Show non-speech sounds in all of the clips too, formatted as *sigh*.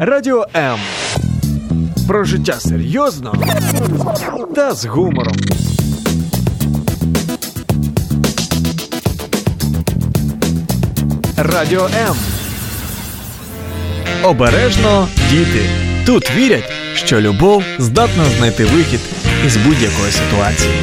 Радіо М. Про життя серйозно та з гумором. Радіо М. Обережно діти. Тут вірять, що любов здатна знайти вихід із будь-якої ситуації.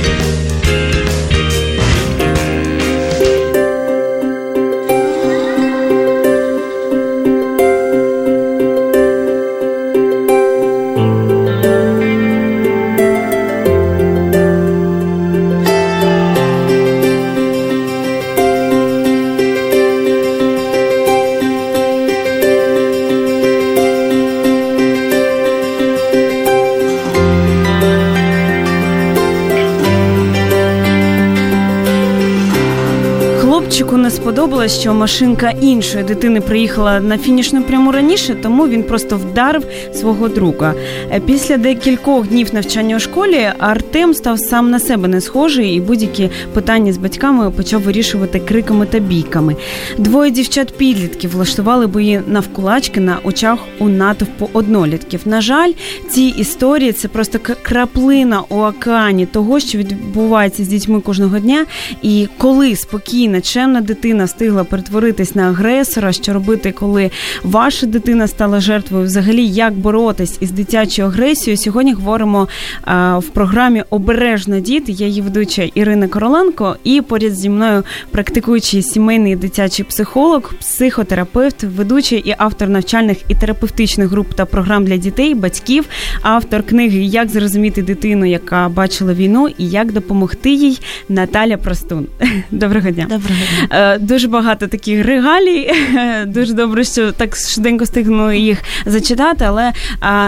сподобалось, що машинка іншої дитини приїхала на фінішну пряму раніше, тому він просто вдарив свого друга. Е, Після декількох днів навчання у школі Артем став сам на себе не схожий і будь-які питання з батьками почав вирішувати криками та бійками. Двоє дівчат-підлітків влаштували бої навкулачки на очах у натовпу однолітків. На жаль, ці історії це просто краплина у океані того, що відбувається з дітьми кожного дня. І коли спокійна, чемна дитина встигла перетворитись на агресора, що робити, коли ваша дитина стала жертвою, взагалі як боротись із дитячою агресією. Сьогодні говоримо а, в програмі Обережно діти. Я її ведуча Ірина Короленко, і поряд зі мною практикуючий сімейний дитячий психолог, психотерапевт, ведучий і автор навчальних і терапевтичних груп та програм для дітей, батьків, автор книги Як зрозуміти дитину, яка бачила війну, і як допомогти їй Наталя Простун. *laughs* Доброго дня. Доброго дня. Е, Дуже багато таких регалій. *laughs* Дуже добре, що так швиденько стигну їх зачитати. Але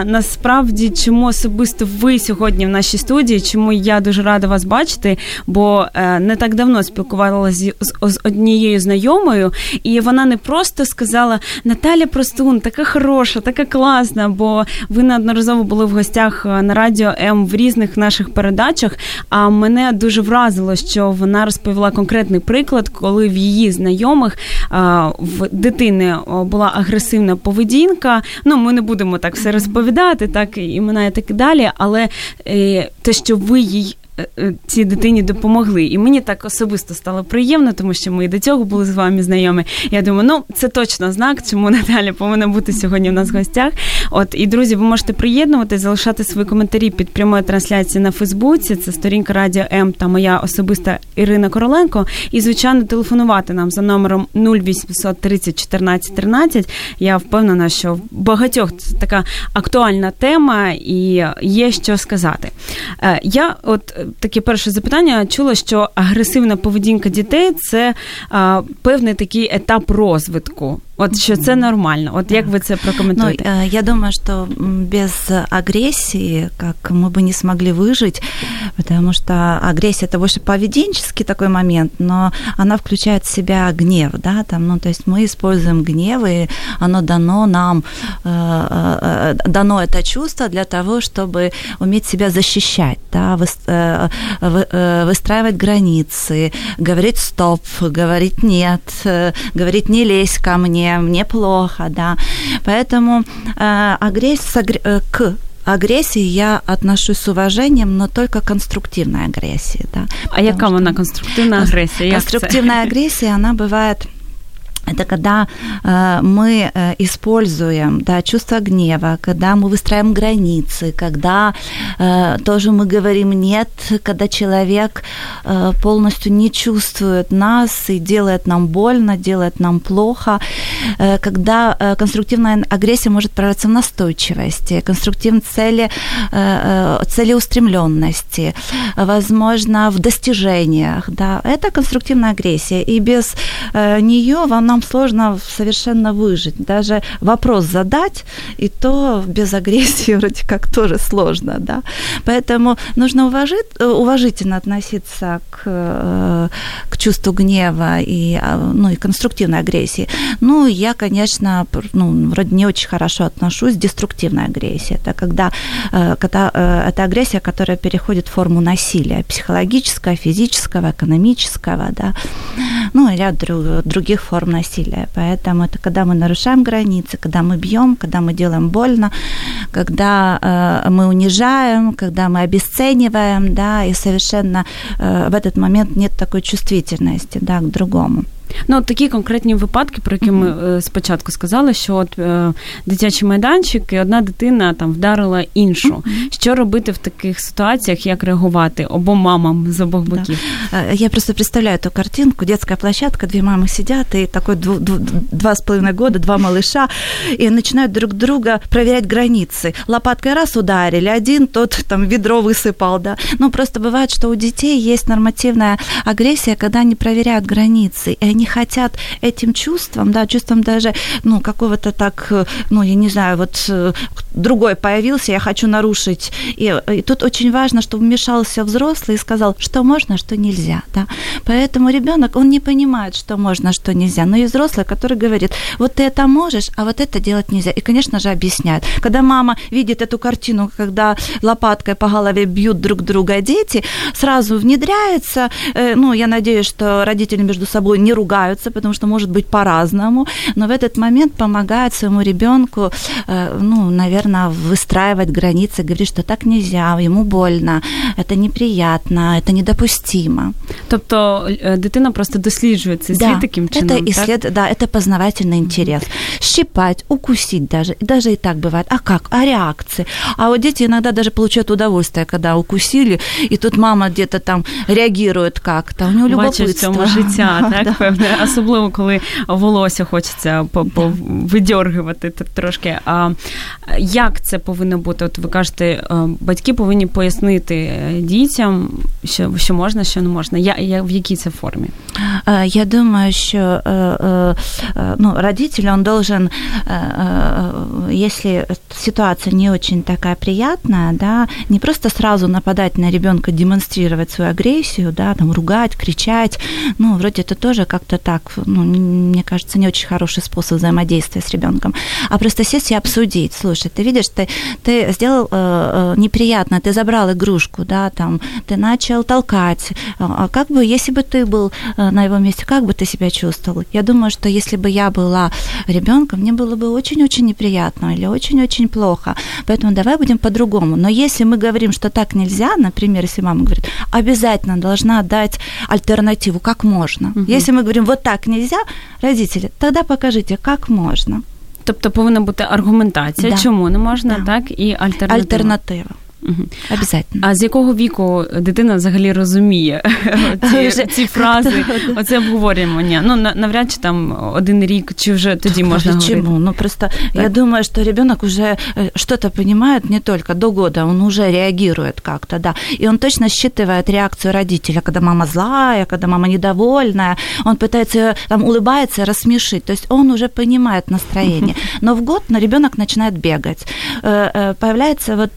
насправді, чому особисто ви сьогодні в нашій студії, чому я дуже рада вас бачити, бо е, не так давно спілкувалася з, однією знайомою, і вона не просто сказала Наталя Простун, така хороша, така класна. Бо ви неодноразово були в гостях е, на радіо М в різних наших передачах. А мене дуже вразило, що вона розповіла конкретний приклад, коли в її знайомих в дитини була агресивна поведінка. Ну, ми не будемо так все розповідати, так імена і так далі. Але е, те, що ви їй. Е, е, Цій дитині допомогли, і мені так особисто стало приємно, тому що ми і до цього були з вами знайомі. Я думаю, ну це точно знак, чому Наталя повинна бути сьогодні в нас в гостях. От і друзі, ви можете приєднувати, залишати свої коментарі під прямою трансляцією на Фейсбуці. Це сторінка Радіо М та моя особиста Ірина Короленко. І звичайно, телефонувати нам за номером 0800 30 14 13. Я впевнена, що в багатьох це така актуальна тема і є що сказати. Е, Я от таке перше запитання чула, що агресивна поведінка дітей це а, певний такий етап розвитку. От що це нормально. От як ви це Ну, прокоментуєте? э, я думаю, что без агрессии, как мы бы не смогли выжить, потому что агрессия это больше поведенческий такой момент, но она включает в себя гнев, да, там, ну, то есть мы используем гнев, и оно дано нам, э, э, дано это чувство для того, чтобы уметь себя защищать, да, э, вы- выстраивать границы, говорить стоп, говорить нет, говорить не лезь ко мне, мне плохо, да. Поэтому э, агрессия э, к агрессии я отношусь с уважением, но только конструктивной агрессии, да. А яка Потому вона конструктивна агресія? Конструктивная агрессия, она бывает это когда э, мы э, используем да, чувство гнева, когда мы выстраиваем границы, когда э, тоже мы говорим нет, когда человек э, полностью не чувствует нас и делает нам больно, делает нам плохо, э, когда э, конструктивная агрессия может проявляться в настойчивости, конструктивной цели, э, э, целеустремленности, возможно, в достижениях. Да. Это конструктивная агрессия, и без э, нее вам нам сложно совершенно выжить. Даже вопрос задать, и то без агрессии вроде как тоже сложно. Да. Поэтому нужно уважить, уважительно относиться к, э, к чувству гнева и, а, ну, и конструктивной агрессии. Ну я, конечно, ну, вроде не очень хорошо отношусь. Деструктивная агрессия. Это когда, э, когда э, это агрессия, которая переходит в форму насилия. Психологического, физического, экономического, да. Ну, и ряд других форм насилия. Поэтому это когда мы нарушаем границы, когда мы бьем, когда мы делаем больно, когда э, мы унижаем, когда мы обесцениваем, да, и совершенно в этот момент нет такой чувствительности, да, к другому. Ну, такі конкретні випадки, про які ми mm-hmm. спочатку сказали, що от е, дитячий майданчик і одна дитина там вдарила іншу. Mm-hmm. Що робити в таких ситуаціях, як реагувати обом мамам з обох боків? Да. Я просто представляю эту картинку. Детская площадка, две мамы сидят, и такой дв- дв- два с половиной года, два малыша, и начинают друг друга проверять границы. Лопаткой раз ударили, один тот там ведро высыпал, да. Ну, просто бывает, что у детей есть нормативная агрессия, когда они проверяют границы, и они хотят этим чувством, да, чувством даже, ну, какого-то так, ну, я не знаю, вот э, другой появился, я хочу нарушить. И, и тут очень важно, чтобы вмешался взрослый и сказал, что можно, что нельзя, да. Поэтому ребенок, он не понимает, что можно, что нельзя. Но есть взрослый, который говорит, вот ты это можешь, а вот это делать нельзя. И, конечно же, объясняет. Когда мама видит эту картину, когда лопаткой по голове бьют друг друга дети, сразу внедряется, э, ну, я надеюсь, что родители между собой не ругаются, ругаются, потому что может быть по-разному, но в этот момент помогает своему ребенку, э, ну, наверное, выстраивать границы, говорить, что так нельзя, ему больно, это неприятно, это недопустимо. Тобто дитина просто досліджує цей да, світ таким чином, это исслед... так? Да, это познавательный интерес. Mm-hmm. Щипать, укусить даже, даже и так бывает. А как? А реакции? А вот дети иногда даже получают удовольствие, когда укусили, и тут мама где-то там реагирует как-то, у нее любопытство. Бачить в цьому життя, так, *laughs* да. *laughs* особливо коли волосся хочеться видьоргувати трошки. А як це повинно бути? От ви кажете, батьки повинні пояснити дітям, що що можна, що не можна. Я, я в якій це формі? Я думаю, що ну, родитель он должен, если ситуация не очень такая приятная, да, не просто сразу нападать на ребенка, демонстрировать свою агрессию, да, там ругать, кричать, ну, вроде это тоже как-то так, ну, мне кажется, не очень хороший способ взаимодействия с ребенком, а просто сесть и обсудить. Слушай, ты видишь, ты, ты сделал э, э неприятно, ты забрал игрушку, да, там, ты начал толкать. А как бы, если бы ты был э, на его месте, как бы ты себя чувствовал? Я думаю, что если бы я была ребенком, мне было бы очень-очень неприятно или очень-очень плохо. Поэтому давай будем по-другому. Но если мы говорим, что так нельзя, например, если мама говорит, обязательно должна дать альтернативу, как можно. Угу. Если мы говорим, вот так нельзя, родители, тогда покажите, как можно. Тобто повинна бути аргументація, да. чому не можна, да. так, і альтернатива. Альтернатива. Угу. А з якого віку дитина взагалі розуміє *laughs* ці, ці фрази, *laughs* оце обговорювання? Ну, навряд чи там один рік, чи вже тоді можна Почему? говорити? Ну, просто так. я думаю, что ребенок уже что-то понимает не только до года, он уже реагирует как-то, да. И он точно считывает реакцию родителя, когда мама злая, когда мама недовольная, он пытается там улыбается, рассмешить. То есть он уже понимает настроение. *laughs* Но в год ребенок начинает бегать. Появляется вот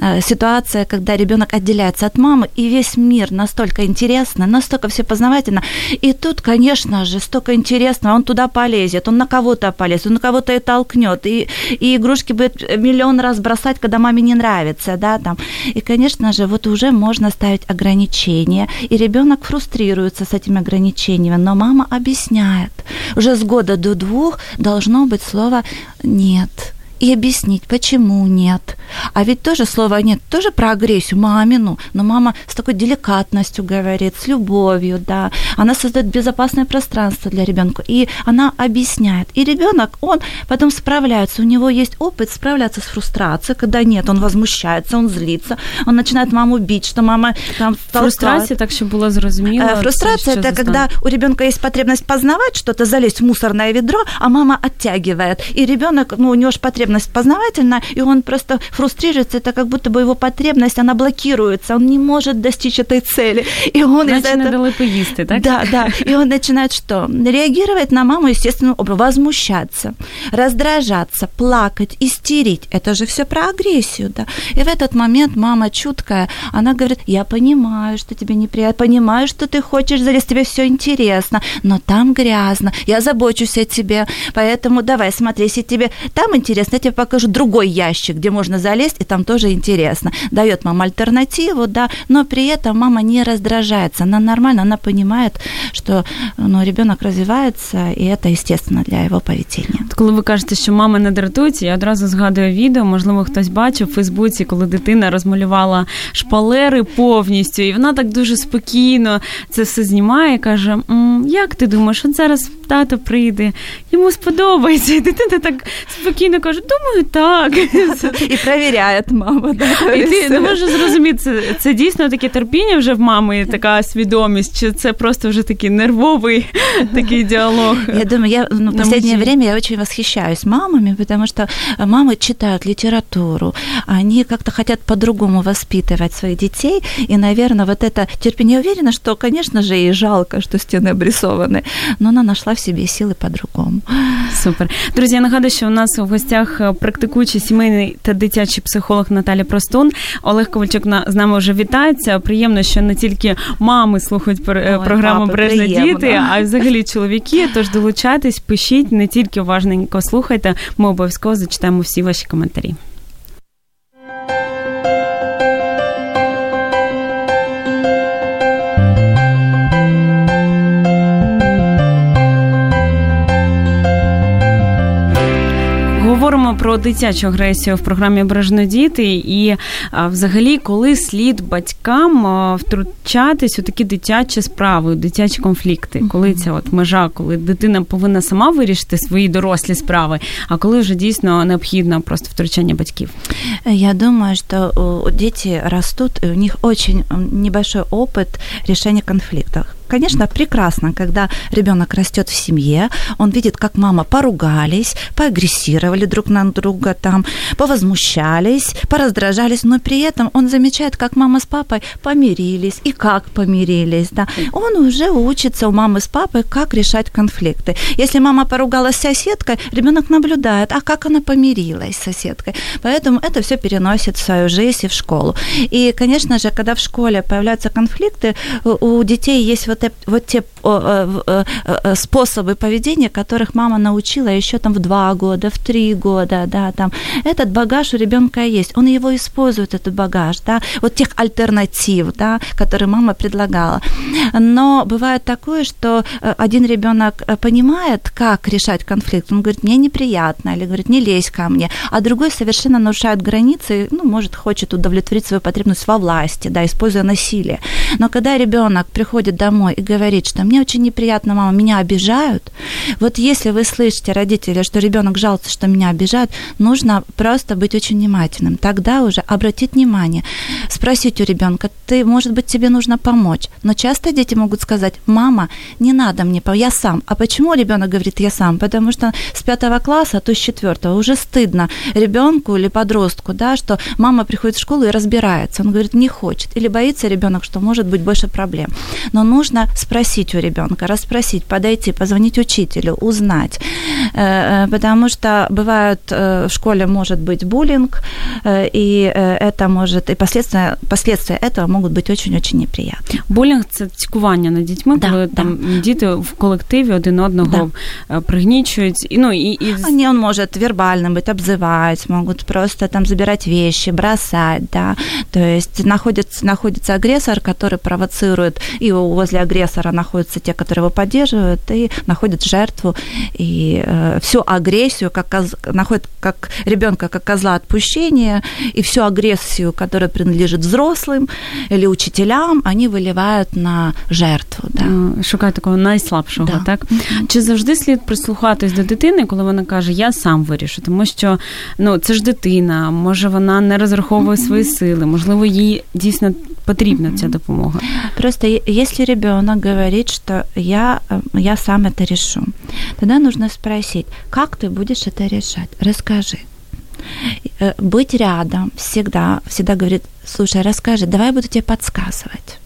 Э, ситуация, когда ребенок отделяется от мамы, и весь мир настолько интересно, настолько все познавательно. И тут, конечно же, столько интересного, он туда полезет, он на кого-то полезет, он на кого-то и толкнет, и, и игрушки будет миллион раз бросать, когда маме не нравится, да, там. И, конечно же, вот уже можно ставить ограничения, и ребенок фрустрируется с этими ограничениями, но мама объясняет. Уже с года до двух должно быть слово «нет» и объяснить, почему нет. А ведь тоже слово «нет» тоже про агрессию, мамину, но мама с такой деликатностью говорит, с любовью, да. Она создает безопасное пространство для ребенка, и она объясняет. И ребенок, он потом справляется, у него есть опыт справляться с фрустрацией, когда нет, он возмущается, он злится, он начинает маму бить, что мама там Фрустрация, так что было зрозуміло. Э, фрустрация – это когда у ребенка есть потребность познавать что-то, залезть в мусорное ведро, а мама оттягивает, и ребенок, ну, у него же потребность потребность познавательная, и он просто фрустрируется, это как будто бы его потребность, она блокируется, он не может достичь этой цели. И он Значит, из-за этого... поесть, так? Да, да. И он начинает что? Реагировать на маму естественным образом, возмущаться, раздражаться, плакать, истерить. Это же все про агрессию, да. И в этот момент мама чуткая, она говорит, я понимаю, что тебе неприятно, понимаю, что ты хочешь залезть, тебе все интересно, но там грязно, я забочусь о тебе, поэтому давай, смотри, если тебе там интересно, я тебе покажу другой ящик, где можно залезть, и там тоже интересно. Дает мама альтернативу, да, но при этом мама не раздражается, она нормально, она понимает, что ну, ребенок развивается, и это естественно для його поведіння. Коли ви кажете, що мами не дратуються, я одразу згадую відео, можливо, хтось бачив в Фейсбуці, коли дитина розмалювала шпалери повністю, і вона так дуже спокійно це все знімає. Каже: Як ти думаєш, от зараз тато прийде, йому сподобається, і дитина так спокійно каже: Думаю, так. *laughs* І перевіряє мама. Да, і ти не можеш зрозуміти, це, це дійсно таке терпіння вже в мами, така свідомість, чи це просто вже такий нервовий *laughs* такий діалог. Я думаю, я ну, в последнее время я очень восхищаюсь мамами, потому что мамы читают литературу, они как-то хотят по-другому воспитывать своих детей, и, наверное, вот это терпение. Я уверена, что, конечно же, ей жалко, что стены обрисованы, но она нашла в себе силы по-другому. Супер. Друзі, я нагадую, що у нас у гостях практикуючий сімейний та дитячий психолог Наталя Простун. Олег Ковальчук на з нами вже вітається. Приємно, що не тільки мами слухають Ой, програму Бережні діти, а й взагалі чоловіки. Тож долучайтесь, пишіть, не тільки уважненько слухайте. Ми обов'язково зачитаємо всі ваші коментарі. Про дитячу агресію в програмі Бережно діти, і взагалі, коли слід батькам втручатись у такі дитячі справи, дитячі конфлікти, коли ця от межа, коли дитина повинна сама вирішити свої дорослі справи, а коли вже дійсно необхідно просто втручання батьків. Я думаю, что дети растут, и у них очень небольшой опыт решения конфликтов. Конечно, прекрасно, когда ребенок растет в семье, он видит, как мама поругались, поагрессировали друг на друга, там, повозмущались, пораздражались, но при этом он замечает, как мама с папой помирились и как помирились. Да. Он уже учится у мамы с папой, как решать конфликты. Если мама поругалась с соседкой, ребенок наблюдает, а как она помирилась с соседкой. Поэтому это все переносит в свою жизнь и в школу. И, конечно же, когда в школе появляются конфликты, у детей есть вот, вот те способы поведения, которых мама научила еще там в два года, в три года, да, там. Этот багаж у ребенка есть, он его использует, этот багаж, да, вот тех альтернатив, да, которые мама предлагала. Но бывает такое, что э, один ребенок понимает, как решать конфликт, он говорит, мне неприятно, или говорит, не лезь ко мне, а другой совершенно нарушает границы, ну, может, хочет удовлетворить свою потребность во власти, да, используя насилие. Но когда ребенок приходит домой и говорит, что мне очень неприятно, мама, меня обижают. Вот если вы слышите, родители, что ребенок жалуется, что меня обижают, нужно просто быть очень внимательным. Тогда уже обратить внимание, спросить у ребенка, ты, может быть, тебе нужно помочь. Но часто дети могут сказать, мама, не надо мне, я сам. А почему ребенок говорит, я сам? Потому что с пятого класса, а то с четвертого уже стыдно ребенку или подростку, да, что мама приходит в школу и разбирается. Он говорит, не хочет. Или боится ребенок, что может быть больше проблем. Но нужно спросить у ребенка, расспросить, подойти, позвонить учителю, узнать. Э, э, потому что бывает э, в школе может быть буллинг, и это может, и последствия, последствия этого могут быть очень-очень неприятні. Булінг це цькування над дітьми, да, коли да. там діти в колективі один одного да. пригнічують. Ну, и, и... Они, он может вербально быть, обзывать, могут просто там забирать вещи, бросать, да. То есть находится, находится агрессор, который провоцирует, и возле агрессора находятся те, которые его поддерживают, и находят жертву, и э, всю агрессию, как коз... находят как ребенка как козла отпущения, и всю агрессию, которая принадлежит взрослым или учителям, они выливают на жертву. Да. Шукають такого найслабшого, да. так? Чи завжди слід прислухатись до дитини, коли вона каже, я сам вирішу, тому що ну, це ж дитина, може вона не розраховує свої сили, можливо, їй дійсно потрібна ця допомога. Просто если ребенок говорит, что я, я сам это решу, тогда нужно спросить, как ты будешь это решать? Расскажи. Э, быть рядом всегда, всегда говорит, слушай, расскажи, давай я буду тебе подсказывать.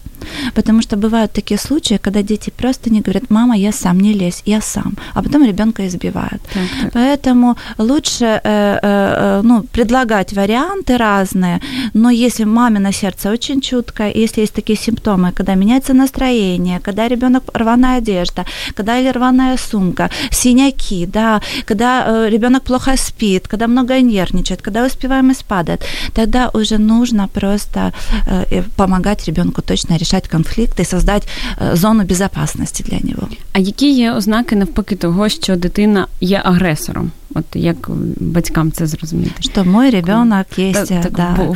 Потому что бывают такие случаи, когда дети просто не говорят, мама, я сам, не лезь, я сам. А потом ребенка избивают. Так, так. Поэтому лучше э, э, э, ну, предлагать варианты разные, но если мамино сердце очень чуткое, если есть такие симптомы, когда меняется настроение, когда ребенок рваная одежда, когда или рваная сумка, синяки, да, когда э, ребенок плохо спит, когда много нервничает, когда успеваемость падает, тогда уже нужно просто э, помогать ребенку точно решать решать конфлікти, создати зону безпечності для нього. А які є ознаки навпаки того, що дитина є агресором? От як батькам це зрозуміти? Что мой ребенок так, да.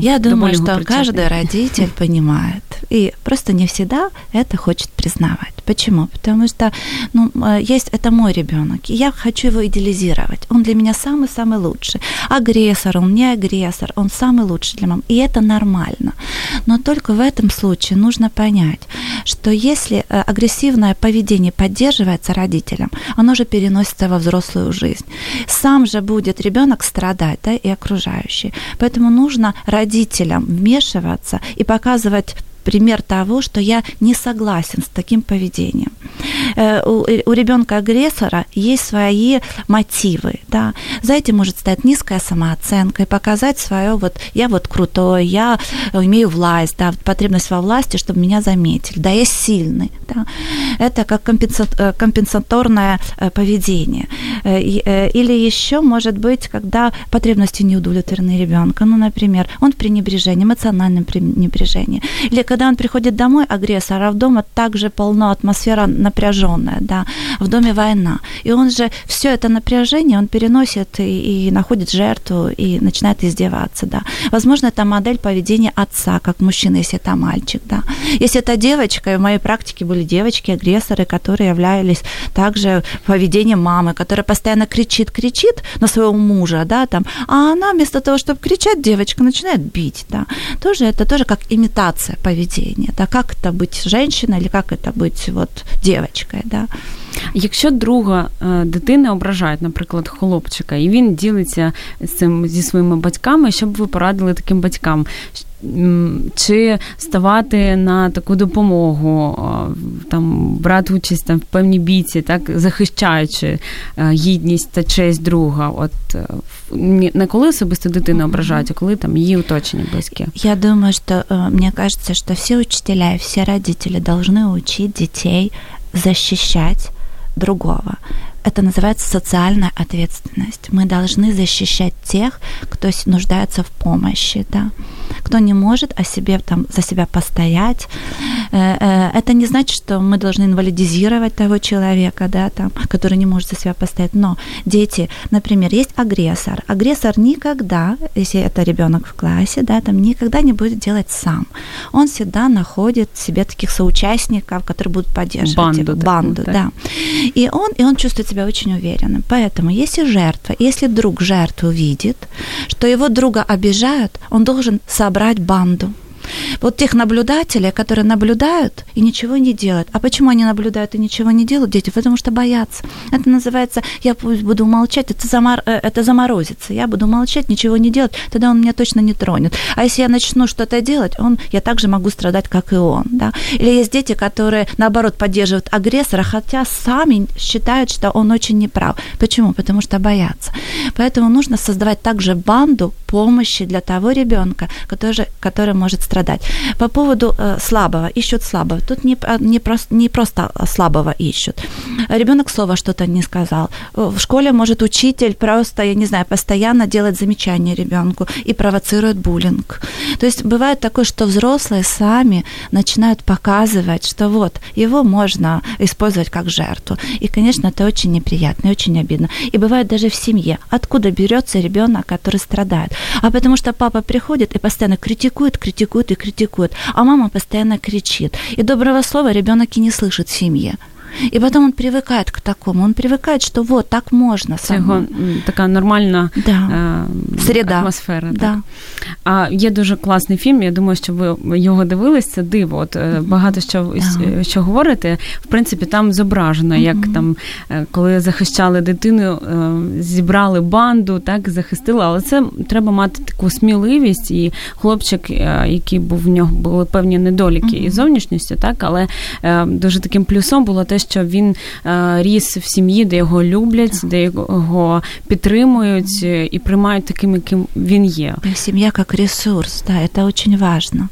Я думаю, что каждый родитель понимает. И просто не всегда это хочет признавать. Почему? Потому что ну, есть это мой ребенок, и я хочу его идеализировать. Он для меня самый-самый лучший. Агрессор, он не агрессор, он самый лучший для мамы. И это нормально. Но только в этом случае нужно понять, что если агрессивное поведение поддерживается родителем, оно же переносится во взрослую жизнь. Сам же будет ребенок страдать, да, и окружающие. Поэтому нужно родителям вмешиваться и показывать пример того, что я не согласен с таким поведением. Э, у, э, у ребенка агрессора есть свои мотивы, да. За этим может стоять низкая самооценка и показать свое вот я вот крутой, я имею власть, да, потребность во власти, чтобы меня заметили, да, я сильный, да. Это как э, компенсаторное поведение. Или еще может быть, когда потребности не удовлетворены ребенка, ну, например, он в пренебрежении, эмоциональном пренебрежении, или когда он приходит домой, агрессор, а в дома также полно атмосфера напряженная, да, в доме война. И он же все это напряжение, он переносит и, и находит жертву и начинает издеваться, да. Возможно, это модель поведения отца, как мужчина, если это мальчик, да. Если это девочка, и в моей практике были девочки-агрессоры, которые являлись также поведением мамы, которая постоянно кричит, кричит на своего мужа, да, там, а она вместо того, чтобы кричать, девочка начинает бить, да. Тоже это тоже как имитация поведения поведение, да, как это быть женщиной или как это быть вот девочкой, да. Якщо друга дитини ображають, наприклад, хлопчика, і він ділиться з цим зі своїми батьками, що б ви порадили таким батькам? Чи ставати на таку допомогу, там брати участь там в певній бійці, так захищаючи гідність та честь друга? От не коли особисто дитину ображають, а коли там її оточення близькі? Я думаю, что мне кажется, что все учителя и все родители должны учить детей защищать другого. Это называется социальная ответственность. Мы должны защищать тех, кто нуждается в помощи, да, кто не может о себе там за себя постоять. Э, э, это не значит, что мы должны инвалидизировать того человека, да, там, который не может за себя постоять. Но дети, например, есть агрессор. Агрессор никогда, если это ребенок в классе, да, там никогда не будет делать сам. Он всегда находит себе таких соучастников, которые будут поддерживать банду, его, банду, да. да. И он, и он чувствует себя очень уверенным. Поэтому, если жертва, если друг жертву видит, что его друга обижают, он должен собрать банду. Вот тех наблюдателей, которые наблюдают и ничего не делают. А почему они наблюдают и ничего не делают, дети? Потому что боятся. Это называется, я буду молчать, это, замор, э, это заморозится. Я буду молчать, ничего не делать, тогда он меня точно не тронет. А если я начну что-то делать, он, я также могу страдать, как и он. Да? Или есть дети, которые, наоборот, поддерживают агрессора, хотя сами считают, что он очень неправ. Почему? Потому что боятся. Поэтому нужно создавать также банду помощи для того ребенка, который, который может страдать. По поводу э, слабого, ищут слабого. Тут не, а, не, просто, не просто слабого ищут. Ребенок слова что-то не сказал. В школе может учитель просто, я не знаю, постоянно делать замечания ребенку и провоцирует буллинг. То есть бывает такое, что взрослые сами начинают показывать, что вот его можно использовать как жертву. И, конечно, это очень неприятно и очень обидно. И бывает даже в семье. Откуда берется ребенок, который страдает? А потому что папа приходит и постоянно критикует, критикует и критикует, а мама постоянно кричит. И доброго слова ребенок и не слышит в семье. И потом он привыкает к такому. Он привыкает, что вот так можна. Це його така нормальна да. е- Среда. атмосфера. Да. Так. А є дуже класний фільм. Я думаю, що ви його дивились. Це диво. От mm-hmm. багато що да. що говорите. В принципі, там зображено, як mm-hmm. там коли захищали дитину, зібрали банду, так захистили. Але це треба мати таку сміливість. І хлопчик, який був в нього були певні недоліки mm-hmm. із зовнішністю, так але дуже таким плюсом було те, що він ріс в сім'ї, де його люблять, де його підтримують і приймають таким, яким він є. Сім'я як ресурс, да, це дуже важливо.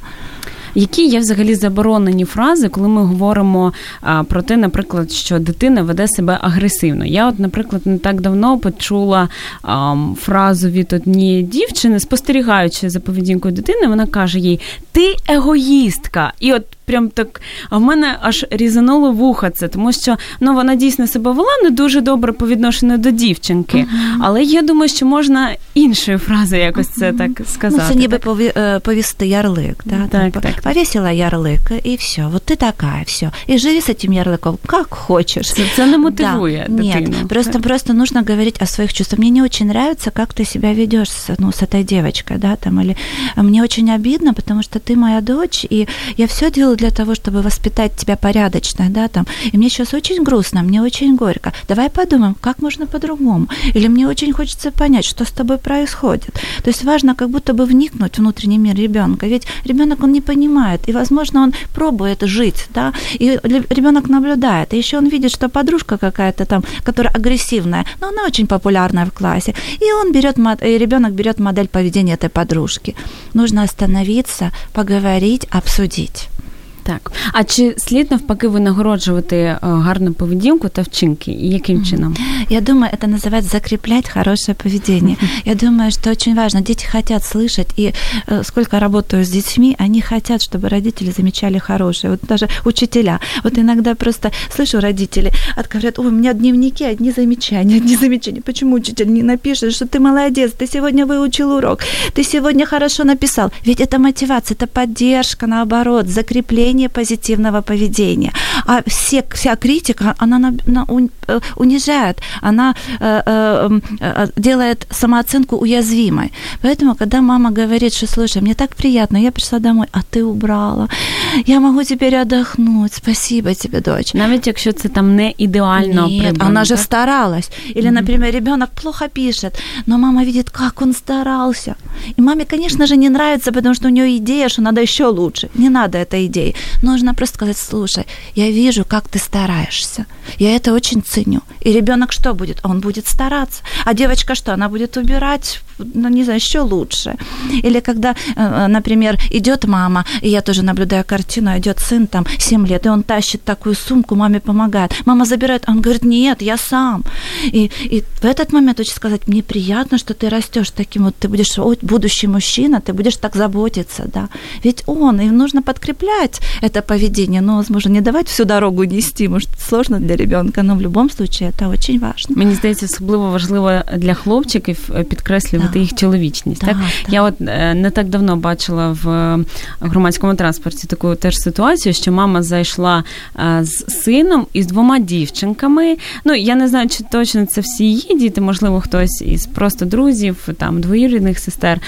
Які є взагалі заборонені фрази, коли ми говоримо а, про те, наприклад, що дитина веде себе агресивно? Я, от, наприклад, не так давно почула а, фразу від однієї дівчини, спостерігаючи за поведінкою дитини, вона каже їй: Ти егоїстка. І от прям так. А в мене аж різануло вуха це, тому що ну вона дійсно себе вела не дуже добре по відношенню до дівчинки. Uh-huh. Але я думаю, що можна іншою фразою якось це uh-huh. так сказати. Ну, Це ніби пові... повісти ярлик. Да? Так, так, так. Повісила ярлик, і все. Вот ти така, все. І живи з цим ярликом, як хочеш. Це, це не мотивує да. дитину. Нет, просто, просто нужно говорить о своих чувствах. Мне не очень нравится, как ты себя ведешь с, ну, с этой девочкой, да, там, или мне очень обидно, потому что ты моя дочь, и я все делаю для того, чтобы воспитать тебя порядочно, да, там, и мне сейчас очень грустно, мне очень горько. Давай подумаем, как можно по-другому. Или мне очень хочется понять, что с тобой происходит. То есть важно как будто бы вникнуть в внутренний мир ребенка. Ведь ребенок он не понимает, и, возможно, он пробует жить, да, и ребенок наблюдает, и еще он видит, что подружка какая-то там, которая агрессивная, но она очень популярная в классе, и он берет, и ребенок берет модель поведения этой подружки. Нужно остановиться, поговорить, обсудить. Так. А чи слід навпаки винагороджувати гарну поведінку та вчинки? І яким чином? Я думаю, это называется закреплять хорошее поведение. *laughs* Я думаю, что очень важно. Дети хотят слышать, и э, сколько работаю с детьми, они хотят, чтобы родители замечали хорошее. Вот даже учителя. Вот иногда просто слышу родители, говорят, ой, у меня дневники, одни замечания, одни замечания. Почему учитель не напишет, что ты молодец, ты сегодня выучил урок, ты сегодня хорошо написал? Ведь это мотивация, это поддержка, наоборот, закрепление проявление позитивного поведения. А все, вся критика, она на, на, э, унижает, она э, э, э, делает самооценку уязвимой. Поэтому, когда мама говорит, что, слушай, мне так приятно, я пришла домой, а ты убрала, я могу теперь отдохнуть, спасибо тебе, дочь. Навіть якщо це там не ідеально Нет, придумано, она же старалась. Или, mm-hmm. например, ребенок плохо пишет, но мама видит, как он старался. И маме, конечно же, не нравится, потому что у нее идея, что надо еще лучше. Не надо этой идеи. Нужно просто сказать, слушай, я вижу, как ты стараешься. Я это очень ценю. И ребенок что будет? Он будет стараться. А девочка что? Она будет убирать, ну, не знаю, еще лучше. Или когда, э, например, идет мама, и я тоже наблюдаю картину, идет сын там 7 лет, и он тащит такую сумку, маме помогает. Мама забирает, он говорит, нет, я сам. И, и в этот момент очень сказать, мне приятно, что ты растешь таким вот, ты будешь будущий мужчина, ты будешь так заботиться, да. Ведь он, и нужно подкреплять это поведение, но, возможно, не давать всю дорогу нести, может, сложно для ребенка, но в любом случае это очень важно. Мені здається, особливо важливо для хлопчиків підкреслювати да. їх чоловічність. Так? так я от не так давно бачила в громадському транспорті таку теж ситуацію, що мама зайшла з сином і з двома дівчинками. Ну я не знаю, чи точно це всі її діти, можливо, хтось із просто друзів, там двоюрідних сестер.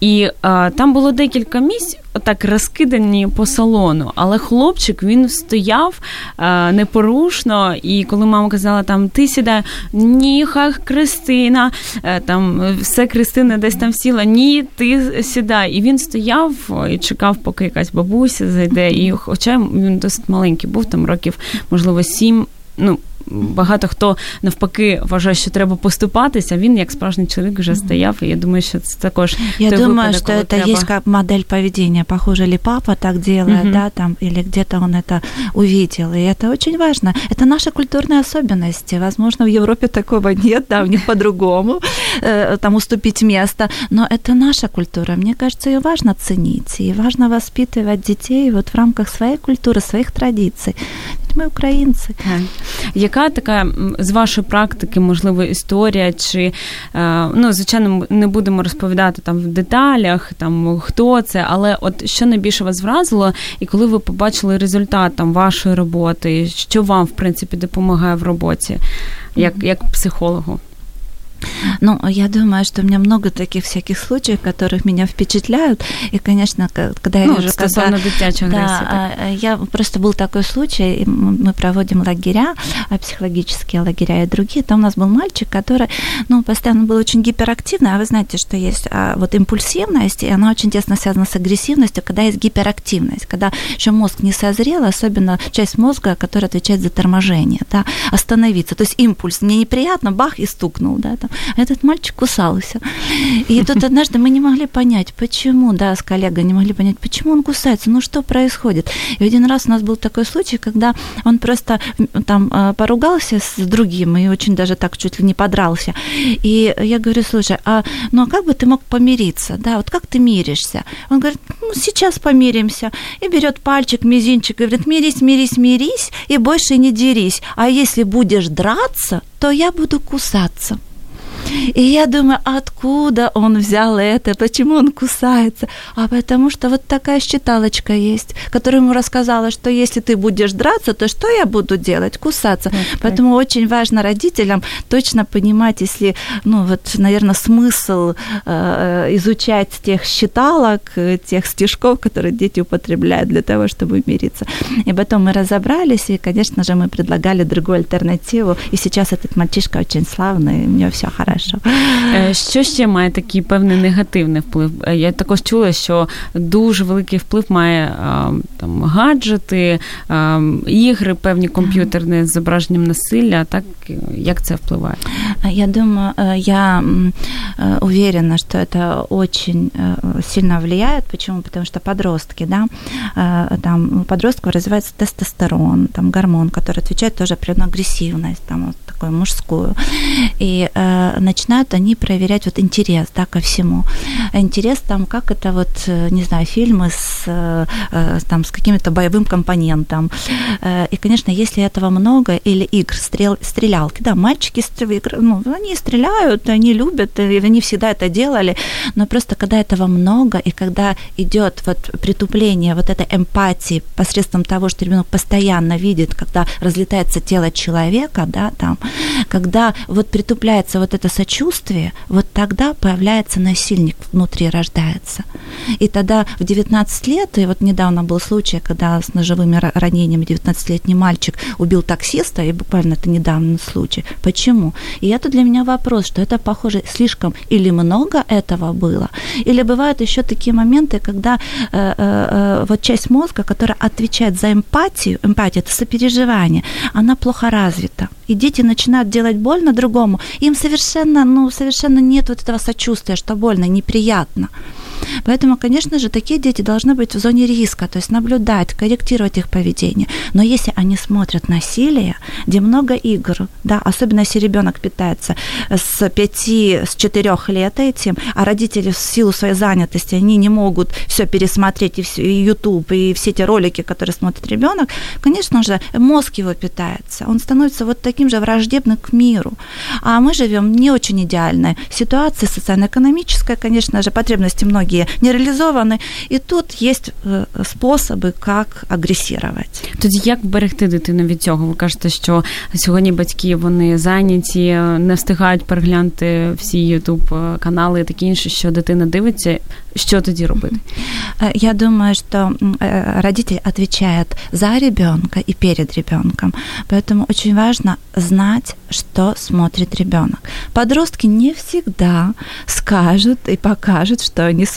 І там було декілька місць так розкидані по салону. Але хлопчик він стояв е, непорушно, і коли мама казала, там ти сідай, ні, хай Кристина, е, там все Кристина десь там сіла, ні, ти сідай. І він стояв і чекав, поки якась бабуся зайде. І хоча він досить маленький був, там років, можливо, сім. Ну, багато хто навпаки вважає, що треба поступатися. Він як справжній чоловік вже стояв. І я думаю, що це також я той думаю, випадок, что это треба... есть как модель поведения. Похоже, ли папа так делает, uh-huh. да, там, или где-то он это увидел. И это очень важно. Это наши культурные особенности. Возможно, в Европе такого нет, да, у них по-другому, э, там уступить место. Но это наша культура. Мне кажется, ее важно ценить. И важно воспитывать детей вот в рамках своей культуры, своих традиций. Мы українці, Яка така з вашої практики, можливо, історія? Чи ну, звичайно, не будемо розповідати там в деталях, там хто це, але от що найбільше вас вразило, і коли ви побачили результат там вашої роботи, що вам в принципі допомагає в роботі, як, як психологу? Ну, я думаю, что у меня много таких всяких случаев, которых меня впечатляют. И, конечно, когда я ну, вижу... Когда, да, а, я просто был такой случай, мы проводим лагеря, а, психологические лагеря и другие. Там у нас был мальчик, который, ну, постоянно был очень гиперактивный, а вы знаете, что есть а, вот импульсивность, и она очень тесно связана с агрессивностью, когда есть гиперактивность, когда еще мозг не созрел, особенно часть мозга, которая отвечает за торможение, да, остановиться. То есть импульс, мне неприятно, бах, и стукнул, да, там. А этот мальчик кусался. И тут однажды мы не могли понять, почему, да, с коллегой не могли понять, почему он кусается, ну что происходит. И один раз у нас был такой случай, когда он просто там а, поругался с другим и очень даже так чуть ли не подрался. И я говорю, слушай, а ну а как бы ты мог помириться, да, вот как ты миришься? Он говорит, ну сейчас помиримся. И берет пальчик, мизинчик, и говорит, мирись, мирись, мирись, и больше не дерись. А если будешь драться, то я буду кусаться. И я думаю, откуда он взял это, почему он кусается? А потому что вот такая считалочка есть, которая ему рассказала, что если ты будешь драться, то что я буду делать? Кусаться. Okay. Поэтому очень важно родителям точно понимать, если, ну вот, наверное, смысл э, изучать тех считалок, тех стишков, которые дети употребляют для того, чтобы мириться. И потом мы разобрались, и, конечно же, мы предлагали другую альтернативу. И сейчас этот мальчишка очень славный, у него все хорошо. Хорошо. Що ще має такий певний негативний вплив? Я також чула, що дуже великий вплив має там гаджети, ігри, певні комп'ютерні з зображенням насилля. Так як це впливає? Я думаю, я уверена, что это очень сильно влияет. Почему? Потому что подростки, да, там у подростков развивается тестостерон, там гормон, который отвечает тоже определенную агрессивность, там вот такую мужскую. И начинают они проверять вот интерес, да, ко всему. Интерес там, как это вот, э, не знаю, фильмы с, э, э, там, с каким-то боевым компонентом. И, конечно, если этого много, или игр, стрел, стрелялки, да, мальчики, ну, они стреляют, они любят, и они всегда это делали, но просто когда этого много, и когда идет вот притупление вот этой эмпатии посредством того, что ребенок постоянно видит, когда разлетается тело человека, да, там, когда вот притупляется вот это сочувствие, вот тогда появляется насильник внутри, рождается. И тогда в 19 лет, и вот недавно был случай, когда с ножевыми ранениями 19-летний мальчик убил таксиста, и буквально это недавний случай. Почему? И это для меня вопрос, что это, похоже, слишком или много этого было, или бывают еще такие моменты, когда э, э, э вот часть мозга, которая отвечает за эмпатию, эмпатия – это сопереживание, она плохо развита. И дети начинают делать больно другому, им совершенно, ну, совершенно нет вот этого сочувствия, что больно, неприятно. Поэтому, конечно же, такие дети должны быть в зоне риска, то есть наблюдать, корректировать их поведение. Но если они смотрят насилие, где много игр, да, особенно если ребенок питается с 5, с 4 лет этим, а родители в силу своей занятости, они не могут все пересмотреть, и, все, и YouTube, и все эти ролики, которые смотрит ребенок, конечно же, мозг его питается. Он становится вот таким же враждебным к миру. А мы живем не очень идеальной ситуации социально-экономической, конечно же, потребности многих многие не реалізовані. І тут є способи, як агресувати. Тоді як берегти дитину від цього? Ви кажете, що сьогодні батьки вони зайняті, не встигають переглянути всі ютуб канали і таке інше, що дитина дивиться. Что тоді робити? Я думаю, что родитель отвечает за ребенка и перед ребенком. Поэтому очень важно знать, что смотрит ребенок. Подростки не всегда скажут и покажут, что они смотрят.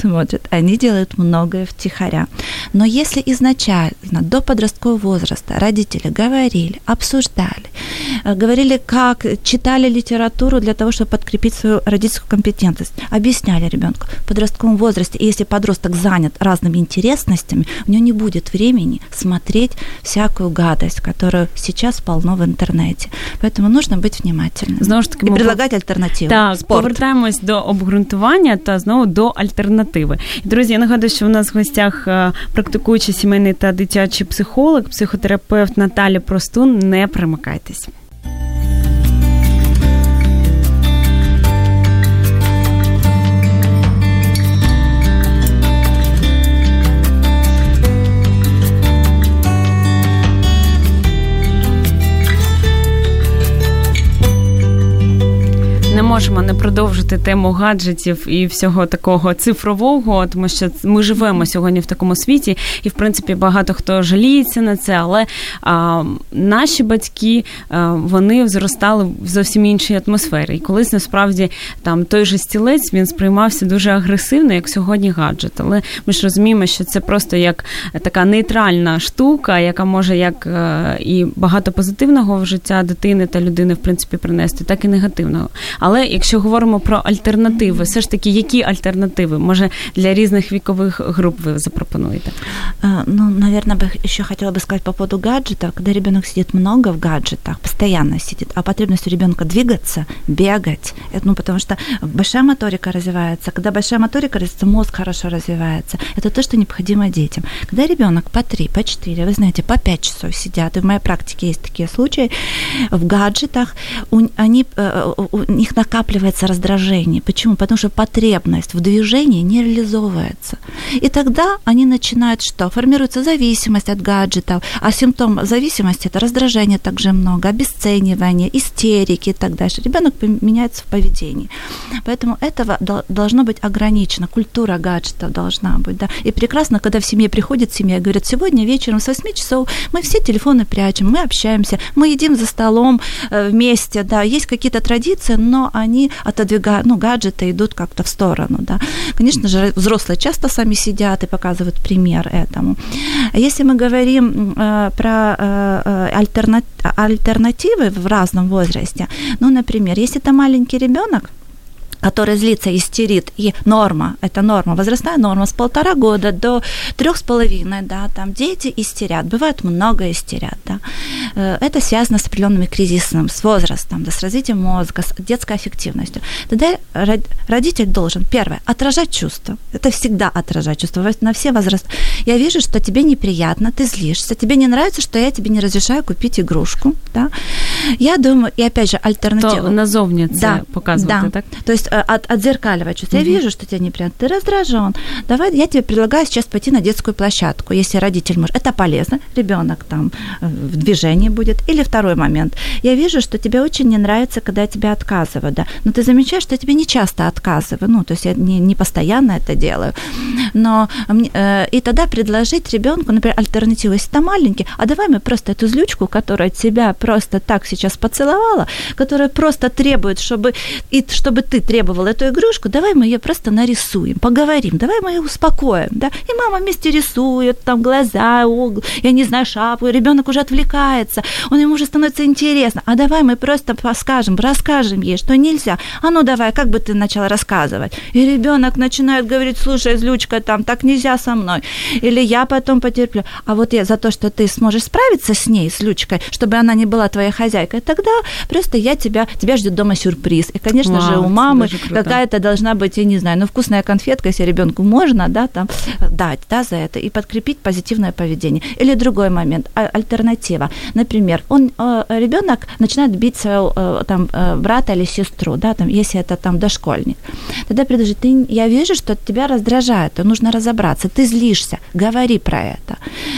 Они делают многое втихаря. Но если изначально, до подросткового возраста, родители говорили, обсуждали, э, говорили, как читали литературу для того, чтобы подкрепить свою родительскую компетентность, объясняли ребенку в подростковом возрасте, и если подросток занят разными интересностями, у него не будет времени смотреть всякую гадость, которую сейчас полно в интернете. Поэтому нужно быть внимательным. Знову ж таки, і предлагати альтернативу. Так, Спорт. повертаємось до обґрунтування та знову до альтернативи. Друзі, я нагадую, що у нас в гостях практикуючий сімейний та дитячий психолог, психотерапевт Наталя Простун. Не примикайтесь. Можемо не продовжити тему гаджетів і всього такого цифрового, тому що ми живемо сьогодні в такому світі, і в принципі багато хто жаліється на це. Але а, наші батьки а, вони зростали в зовсім іншій атмосфері. І колись насправді там той же стілець він сприймався дуже агресивно, як сьогодні гаджет. Але ми ж розуміємо, що це просто як така нейтральна штука, яка може як е, і багато позитивного в життя дитини та людини в принципі принести, так і негативного. Але якщо говоримо про альтернативи, все ж таки, які альтернативи, може, для різних вікових груп вы запропонуете? Ну, наверное, бы еще хотела бы сказать по поводу гаджетов. Когда ребенок сидит много в гаджетах, постоянно сидит, а потребность у ребенка двигаться, бегать, ну, потому что большая моторика развивается. Когда большая моторика развивается, мозг хорошо развивается. Это то, что необходимо детям. Когда ребенок по 3, по 4, вы знаете, по 5 часов сидят, и в моей практике есть такие случаи, в гаджетах, они, э, у них накапливается накапливается раздражение. Почему? Потому что потребность в движении не реализовывается. И тогда они начинают что? Формируется зависимость от гаджетов, а симптом зависимости – это раздражение также много, обесценивание, истерики и так дальше. Ребенок меняется в поведении. Поэтому этого должно быть ограничено. Культура гаджетов должна быть. Да? И прекрасно, когда в семье приходит семья и говорит, сегодня вечером с 8 часов мы все телефоны прячем, мы общаемся, мы едим за столом э, вместе, да, есть какие-то традиции, но они отодвигают, ну, гаджеты идут как-то в сторону, да. Конечно же, взрослые часто сами сидят и показывают пример этому. Если мы говорим э, про э, э альтернат, альтернативы в разном возрасте, ну, например, если это маленький ребенок, который злится, истерит, и норма, это норма, возрастная норма с полтора года до трех с половиной, да, там дети истерят, бывает много истерят, да. Э, это связано с определенными кризисом, с возрастом, да, с развитием мозга, с детской эффективностью. Тогда родитель должен, первое, отражать чувства. Это всегда отражать чувства на все возрасты. Я вижу, что тебе неприятно, ты злишься, тебе не нравится, что я тебе не разрешаю купить игрушку, да. Я думаю, и опять же, альтернатива. То назовні це да, показувати, да. так? То есть от, отзеркаливать чувство. Я вижу, что тебе неприятно, ты раздражен. Давай, я тебе предлагаю сейчас пойти на детскую площадку, если родитель может. Это полезно, ребенок там э, в движении будет. Или второй момент. Я вижу, что тебе очень не нравится, когда я тебе отказываю, да. Но ты замечаешь, что я тебе не часто отказываю. Ну, то есть я не, не постоянно это делаю. Но э, и тогда предложить ребенку, например, альтернативу, если ты маленький, а давай мы просто эту злючку, которая тебя просто так сейчас поцеловала, которая просто требует, чтобы, и, чтобы ты требовал требовал эту игрушку, давай мы ее просто нарисуем, поговорим, давай мы ее успокоим, да, и мама вместе рисует, там глаза, угол, я не знаю, шапку, ребенок уже отвлекается, он ему уже становится интересно, а давай мы просто скажем, расскажем ей, что нельзя, а ну давай, как бы ты начала рассказывать, и ребенок начинает говорить, слушай, злючка, там, так нельзя со мной, или я потом потерплю, а вот я за то, что ты сможешь справиться с ней, с Лючкой, чтобы она не была твоей хозяйкой, тогда просто я тебя, тебя ждет дома сюрприз, и, конечно Вау, же, у мамы какая-то должна быть, я не знаю, ну, вкусная конфетка, если ребенку можно, да, там, дать, да, за это, и подкрепить позитивное поведение. Или другой момент, а, альтернатива. Например, он, э, ребенок начинает бить своего, э, там, э, брата или сестру, да, там, если это там дошкольник. Тогда предложи, ты, я вижу, что тебя раздражает, то нужно разобраться, ты злишься, говори про это.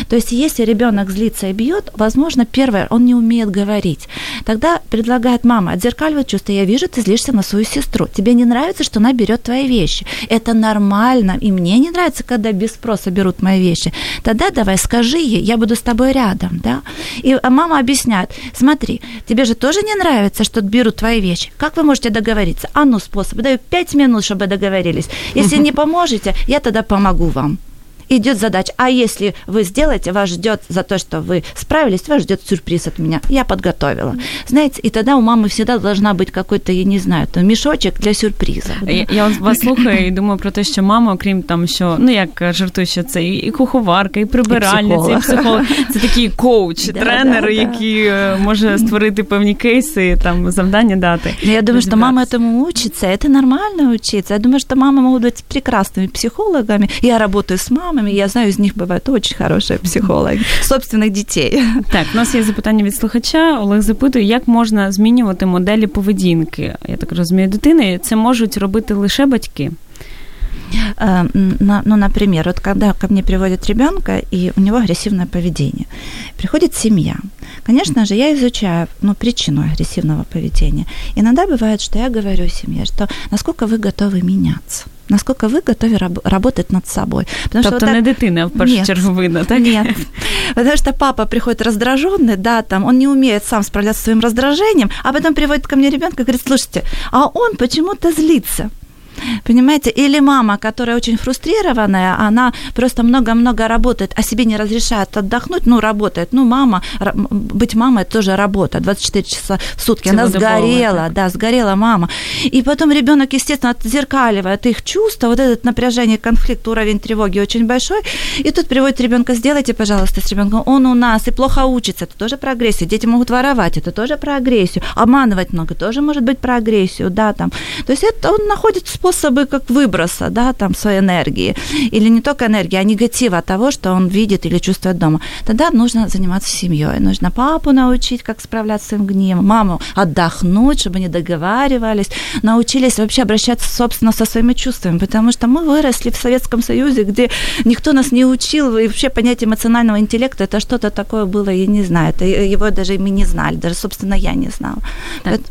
То есть, если ребенок злится и бьет, возможно, первое, он не умеет говорить. Тогда предлагает мама, отзеркаливает чувство, я вижу, ты злишься на свою сестру, тебе не нравится, что она берет твои вещи. Это нормально. И мне не нравится, когда без спроса берут мои вещи. Тогда давай скажи ей, я буду с тобой рядом, да? И а мама объясняет, смотри, тебе же тоже не нравится, что берут твои вещи. Как вы можете договориться? А ну способ, даю пять минут, чтобы договорились. Если не поможете, я тогда помогу вам идет задача. А если вы сделаете, вас ждет за то, что вы справились, вас ждет сюрприз от меня. Я подготовила. Знаете, и тогда у мамы всегда должна быть какой-то, я не знаю, то мішочок для сюрпризу. Я, я вас слухаю і думаю про те, що мама, окрім там, що ну як жартую, що це і куховарка, і прибиральниця, і психолог. Це такий коуч, тренер, який може створити певні кейси, там завдання дати. Я думаю, что мама этому учится, это нормально учиться. Я думаю, что мамы могут быть прекрасными психологами. Я работаю с мамами, я знаю, из них бывают очень хорошие психологи, *laughs* собственних дітей. Так, у нас є запитання від слухача. Олег запитує, як можна змінювати моделі поведінки. Я так розумію, дитини. Це можуть робити лише батьки. Ну, например, вот когда ко мне приводят ребенка, и у него агрессивное поведение, приходит семья. Конечно же, я изучаю ну, причину агрессивного поведения. Иногда бывает, что я говорю семье, что насколько вы готовы меняться насколько вы готовы раб- работать над собой. Потому тобто не так... дитина в першу чергу видно, так? Нет. Потому что папа приходит раздраженный, да, там, он не умеет сам справляться с своим раздражением, а потом приводит ко мне ребенка и говорит, слушайте, а он почему-то злится. Понимаете? Или мама, которая очень фрустрированная, она просто много-много работает, а себе не разрешает отдохнуть, ну, работает. Ну, мама, быть мамой – это тоже работа, 24 часа в сутки. Она сгорела, да, сгорела мама. И потом ребенок, естественно, отзеркаливает их чувства, вот этот напряжение, конфликт, уровень тревоги очень большой. И тут приводит ребенка, сделайте, пожалуйста, с ребенком, он у нас и плохо учится, это тоже про агрессию. Дети могут воровать, это тоже про агрессию. Обманывать много, тоже может быть про агрессию, да, там. То есть это он находит способы как выброса, да, там, своей энергии. Или не только энергии, а негатива того, что он видит или чувствует дома. Тогда нужно заниматься семьей. Нужно папу научить, как справляться с своим гневом, маму отдохнуть, чтобы они договаривались, научились вообще обращаться, собственно, со своими чувствами, потому что мы выросли в Советском Союзе, где никто нас не учил, и вообще понятие эмоционального интеллекта, это что-то такое было, я не знаю, это его даже мы не знали, даже, собственно, я не знала. Так.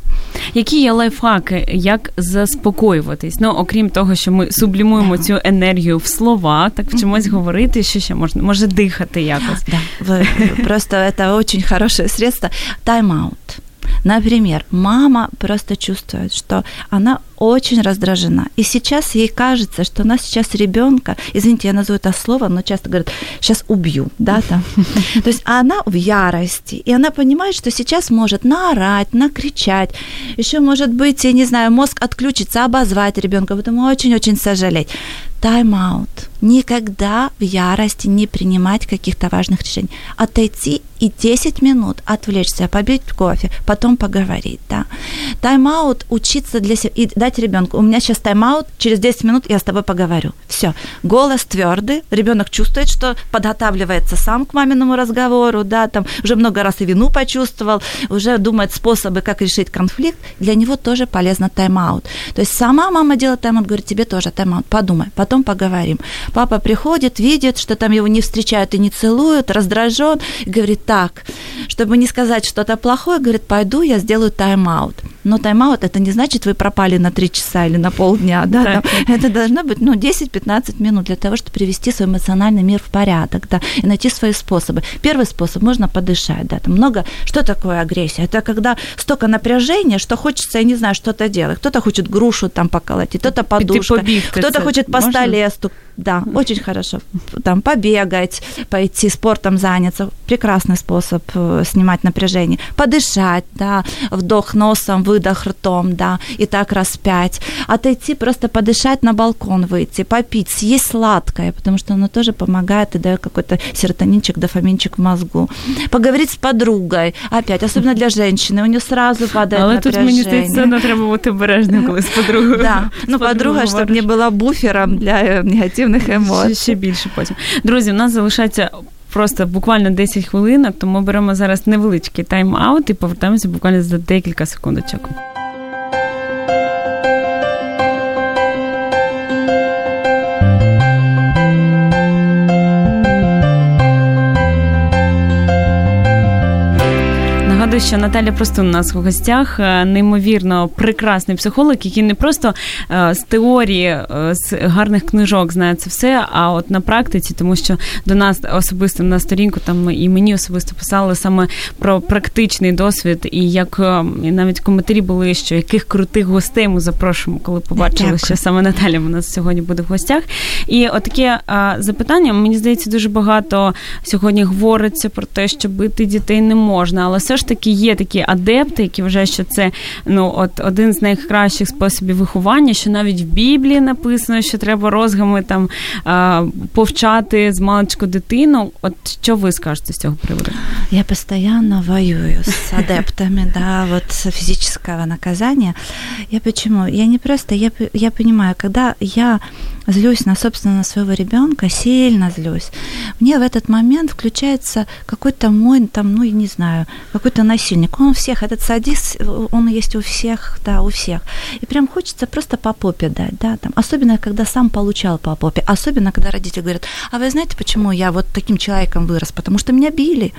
Які є лайфхаки, як заспокоюватись? Ну, окрім того, що ми сублімуємо цю енергію в слова, так вчимось говорити, що ще можна, може дихати якось. Да, просто *laughs* це очень хороше средство. Тайм-аут. Например, мама просто чувствует, что она очень раздражена. И сейчас ей кажется, что она сейчас ребенка, извините, я назову это слово, но часто говорят, сейчас убью, да, там. *laughs* То есть она в ярости, и она понимает, что сейчас может наорать, накричать, еще может быть, я не знаю, мозг отключится, обозвать ребенка, поэтому очень-очень сожалеть. Тайм-аут. Никогда в ярости не принимать каких-то важных решений. Отойти и 10 минут отвлечься, побить кофе, потом поговорить, да. Тайм-аут, учиться для себя и дать ребенку. У меня сейчас тайм-аут, через 10 минут я с тобой поговорю. Все. Голос твердый, ребенок чувствует, что подготавливается сам к маминому разговору, да, там уже много раз и вину почувствовал, уже думает способы, как решить конфликт. Для него тоже полезно тайм-аут. То есть сама мама делает тайм-аут, говорит, тебе тоже тайм-аут, подумай, потом поговорим. Папа приходит, видит, что там его не встречают и не целуют, раздражен, и говорит, так, чтобы не сказать что-то плохое, говорит, пойду, я сделаю тайм-аут. Но тайм-аут это не значит, вы пропали на три часа или на полдня, да, там, это должно быть, ну, 10-15 минут для того, чтобы привести свой эмоциональный мир в порядок, да, и найти свои способы. Первый способ, можно подышать, да, там много, что такое агрессия? Это когда столько напряжения, что хочется, я не знаю, что-то делать. Кто-то хочет грушу там поколотить, кто-то подушка, кто-то хочет по столе стук да, очень хорошо. Там побегать, пойти спортом заняться. Прекрасный способ э, снимать напряжение. Подышать, да, вдох носом, выдох ртом, да, и так раз пять. Отойти, просто подышать на балкон выйти, попить, съесть сладкое, потому что оно тоже помогает и дает какой-то серотонинчик, дофаминчик в мозгу. Поговорить с подругой, опять, особенно для женщины, у нее сразу падает Але напряжение. тут, мені здається, треба бути обережним, коли з подругою. Да. *laughs* Ну, подруга, щоб не була буфером для негативних негативних емоцій. Ще більше потім. Друзі, у нас залишається. Просто буквально 10 хвилинок, тому беремо зараз невеличкий тайм-аут і повертаємося буквально за декілька секундочок. Що Наталя просто у нас в гостях е, неймовірно прекрасний психолог, який не просто е, з теорії, е, з гарних книжок знає це все, а от на практиці, тому що до нас особисто на сторінку там і мені особисто писали саме про практичний досвід, і як і навіть коментарі були, що яких крутих гостей ми запрошуємо, коли побачили, Дякую. що саме Наталя у нас сьогодні буде в гостях. І отаке запитання мені здається дуже багато сьогодні говориться про те, що бити дітей не можна, але все ж таки є такі адепти, які вважають, що це ну от один з найкращих способів виховання, що навіть в Біблії написано, що треба розгами там повчати з маличку дитину. От що ви скажете з цього приводу? Я постійно воюю з *laughs* адептами, да, вот физического наказания. Я почему? Я не просто, я, я понимаю, когда я злюсь на, собственно, на своего ребенка, сильно злюсь, мне в этот момент включается какой-то мой, там, ну, я не знаю, какой-то насильник. Он у всех, этот садист, он есть у всех, да, у всех. И прям хочется просто по попе дать, да, там, особенно, когда сам получал по попе, особенно, когда родители говорят, а вы знаете, почему я вот таким человеком вырос? Потому что меня били.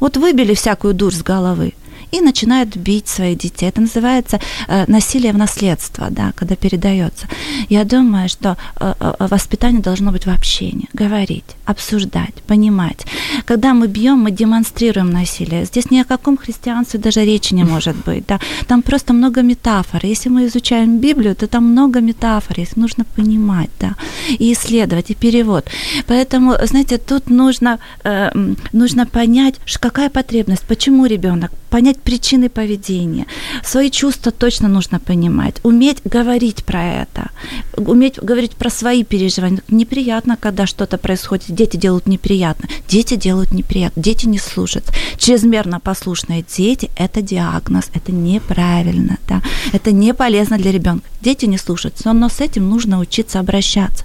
Вот выбили всякую дурь с головы и начинают бить своих детей. Это называется э, насилие в наследство, да, когда передается. Я думаю, что э, э, воспитание должно быть в общении, говорить, обсуждать, понимать. Когда мы бьем, мы демонстрируем насилие. Здесь ни о каком христианстве даже речи не может *laughs* быть. Да? Там просто много метафор. Если мы изучаем Библию, то там много метафор, их нужно понимать, да, и исследовать, и перевод. Поэтому, знаете, тут нужно, э, нужно понять, какая потребность, почему ребенок, понять причины поведения. Свои чувства точно нужно понимать, уметь говорить про это, уметь говорить про свои переживания. Неприятно, когда что-то происходит, дети делают неприятно, дети делают неприятно, дети не слушаются. Чрезмерно послушные дети – это диагноз, это неправильно, да? это не полезно для ребенка. Дети не слушаются, но с этим нужно учиться обращаться.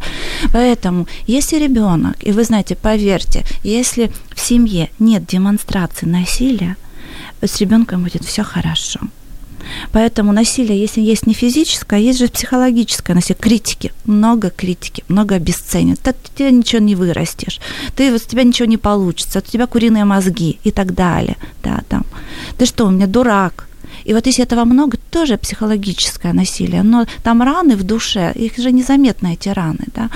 Поэтому, если ребенок, и вы знаете, поверьте, если в семье нет демонстрации насилия, с ребенком будет все хорошо. Поэтому насилие, если есть не физическое, есть же психологическое насилие, критики, много критики, много обесценивают. Так ты ничего не вырастешь, ты, у тебя ничего не получится, у тебя куриные мозги и так далее. Да, там. Ты что, у меня дурак, и вот если этого много, тоже психологическое насилие, но там раны в душе, их же незаметны эти раны, да.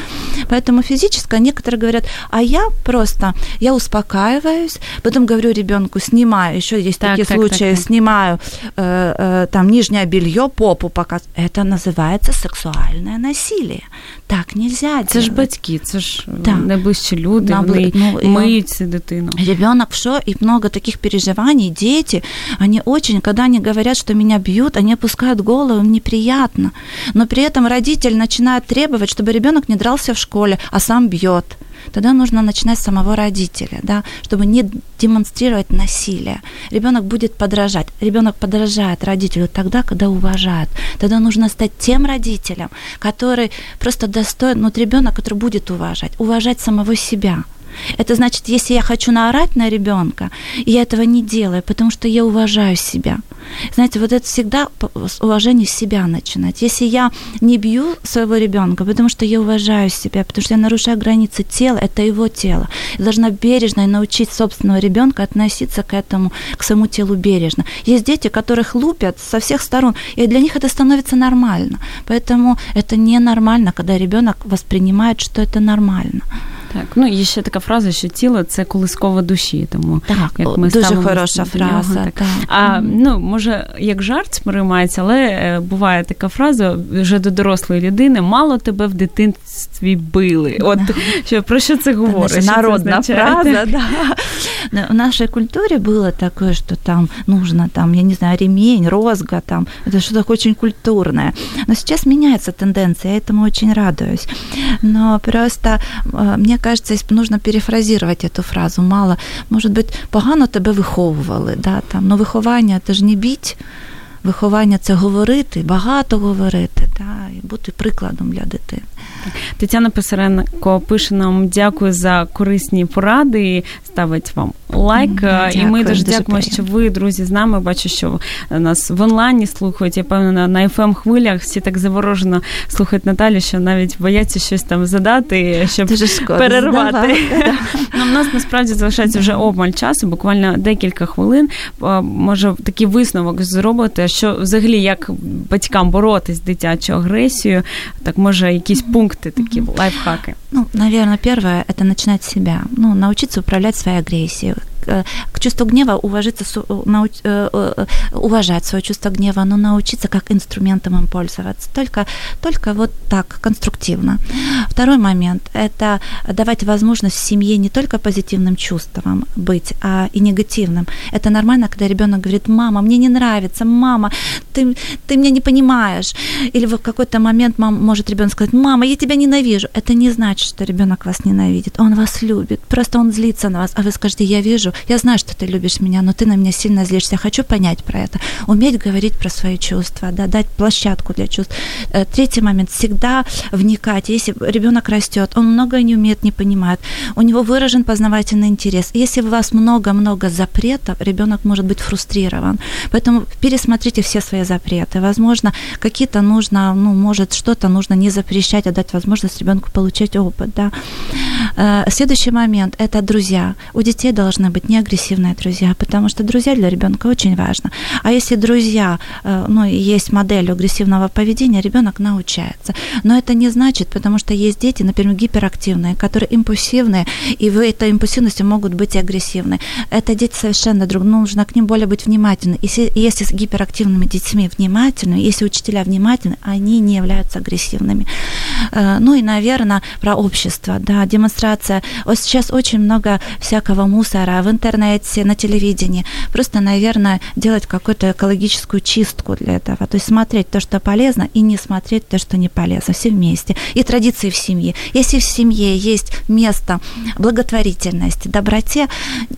Поэтому физическое, некоторые говорят, а я просто, я успокаиваюсь, потом говорю ребенку, снимаю, еще есть так, такие так, случаи, так, так. снимаю э, э, там нижнее белье, попу пока. Это называется сексуальное насилие. Так нельзя Це ж батьки, це ж да. найближчі люди, Набли... вони ну, миють дитину. Ребенок что, и много таких переживаний, дети, они очень, когда они говорят, что меня бьют, они опускают голову, им неприятно. Но при этом родитель начинает требовать, чтобы ребенок не дрался в школе, а сам бьет тогда нужно начинать с самого родителя, да, чтобы не демонстрировать насилие. Ребенок будет подражать. Ребенок подражает родителю тогда, когда уважает. Тогда нужно стать тем родителем, который просто достоин, вот ребенок, который будет уважать, уважать самого себя. Это значит, если я хочу наорать на ребенка, я этого не делаю, потому что я уважаю себя. Знаете, вот это всегда с уважения себя начинать. Если я не бью своего ребенка, потому что я уважаю себя, потому что я нарушаю границы тела, это его тело. Я должна бережно и научить собственного ребенка относиться к этому, к своему телу бережно. Есть дети, которых лупят со всех сторон, и для них это становится нормально. Поэтому это ненормально, когда ребенок воспринимает, что это нормально. Так, ну і ще така фраза, що тіло це колискова душі. Тому так, як ми дуже хороша фраза. Нього, так. Так. А ну може як жарт сприймається, але е, буває така фраза вже до дорослої людини: мало тебе в дитинстві били. От що про що це говорить? Народна фраза, *laughs* да. В нашей культуре было такое, что там нужно, там, я не знаю, ремень, розга, там, это что-то очень культурное. Но сейчас меняется тенденция, я этому очень радуюсь. Но просто э, мне кажется, нужно перефразировать эту фразу. Мало, может быть, погано тебе виховували, да, там, но виховання це ж не біть. Виховання це говорити, багато говорити, та, і бути прикладом для дитини. Тетяна Писаренко пише нам дякую за корисні поради і ставить вам лайк. Дякую, і ми дуже, дуже дякуємо, що ви, друзі, з нами. Бачу, що нас в онлайні слухають. Я певна на fm хвилях всі так заворожено слухають Наталю, що навіть бояться щось там задати, щоб перервати. Ну, У нас насправді залишається вже обмаль часу, буквально декілька хвилин. Може, такий висновок зробити, що взагалі як батькам боротись з дитячою агресією, так може якісь пункти такі лайфхаки. Ну, наверное, первое это начинать с себя. Ну, научиться управлять своей агрессией. Э, к чувству гнева уважиться, науч, э, э, уважать свое чувство гнева, но научиться как инструментом им пользоваться. Только, только вот так, конструктивно. Второй момент – это давать возможность в семье не только позитивным чувствам быть, а и негативным. Это нормально, когда ребенок говорит, мама, мне не нравится, мама, ты, ты меня не понимаешь. Или в какой-то момент мам, может ребенок сказать, мама, я тебя ненавижу. Это не значит, что ребенок вас ненавидит. Он вас любит. Просто он злится на вас. А вы скажете, я вижу, я знаю, что ты любишь меня, но ты на меня сильно злишься, хочу понять про это. Уметь говорить про свои чувства, да, дать площадку для чувств. Э, третий момент, всегда вникать. Если ребенок растет, он многое не умеет, не понимает, у него выражен познавательный интерес. Если у вас много-много запретов, ребенок может быть фрустрирован. Поэтому пересмотрите все свои запреты. Возможно, какие-то нужно, ну, может, что-то нужно не запрещать, а дать возможность ребенку получать опыт, да. Э, следующий момент – это друзья. У детей должны быть быть не агрессивные друзья, потому что друзья для ребенка очень важно. А если друзья, э, ну, есть модель агрессивного поведения, ребенок научается. Но это не значит, потому что есть дети, например, гиперактивные, которые импульсивные, и в этой импульсивности могут быть и агрессивны. Это дети совершенно друг, ну, нужно к ним более быть внимательны. Если, если с гиперактивными детьми внимательны, если учителя внимательны, они не являются агрессивными. Э, ну и, наверное, про общество, да, демонстрация. Вот сейчас очень много всякого мусора в интернете, на телевидении. Просто, наверное, делать какую-то экологическую чистку для этого. То есть смотреть то, что полезно, и не смотреть то, что не полезно. Все вместе. И традиции в семье. Если в семье есть место благотворительности, доброте,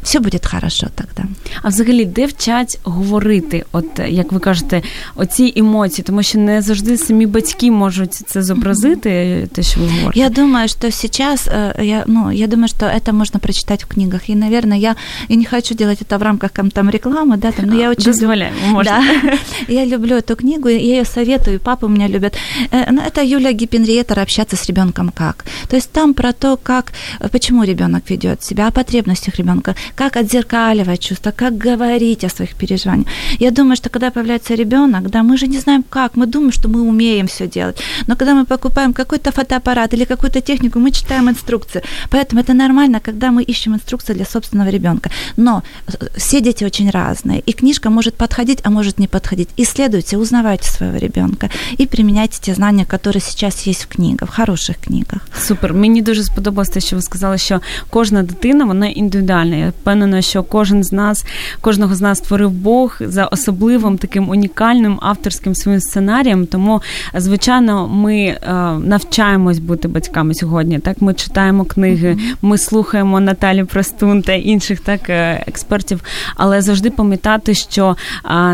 все будет хорошо тогда. А взагалі, де вчать говорити, от як ви кажете, оці емоції, тому що не завжди самі батьки можуть це зобразити, те, що ви говорите. Я думаю, что сейчас, я, ну, я думаю, что это можно прочитать в книгах. И, наверное, я и не хочу делать это в рамках там, рекламы, да, там, но я очень... Дозволяем, можно. Да. *laughs* Я люблю эту книгу, я ее советую, папа меня любит. Э, ну, это Юлия Гиппенриетер «Общаться с ребенком как». То есть там про то, как, почему ребенок ведет себя, о потребностях ребенка, как отзеркаливать чувства, как говорить о своих переживаниях. Я думаю, что когда появляется ребенок, да, мы же не знаем как, мы думаем, что мы умеем все делать, но когда мы покупаем какой-то фотоаппарат или какую-то технику, мы читаем инструкции. Поэтому это нормально, когда мы ищем инструкции для собственного ребенка ребенка. Но э, все дети очень разные, и книжка может подходить, а может не подходить. Исследуйте, узнавайте своего ребенка и применяйте те знания, которые сейчас есть в книгах, в хороших книгах. Супер. Мені дуже сподобалось те, що ви сказали, що кожна дитина вона індивідуальна. Я впевнена, що кожен з нас, кожного з нас створив Бог за особливим таким унікальним авторським своїм сценарієм. Тому, звичайно, ми е, навчаємось бути батьками сьогодні. Так, ми читаємо книги, ми слухаємо Наталі Простун та інших так е, експертів, але завжди пам'ятати, що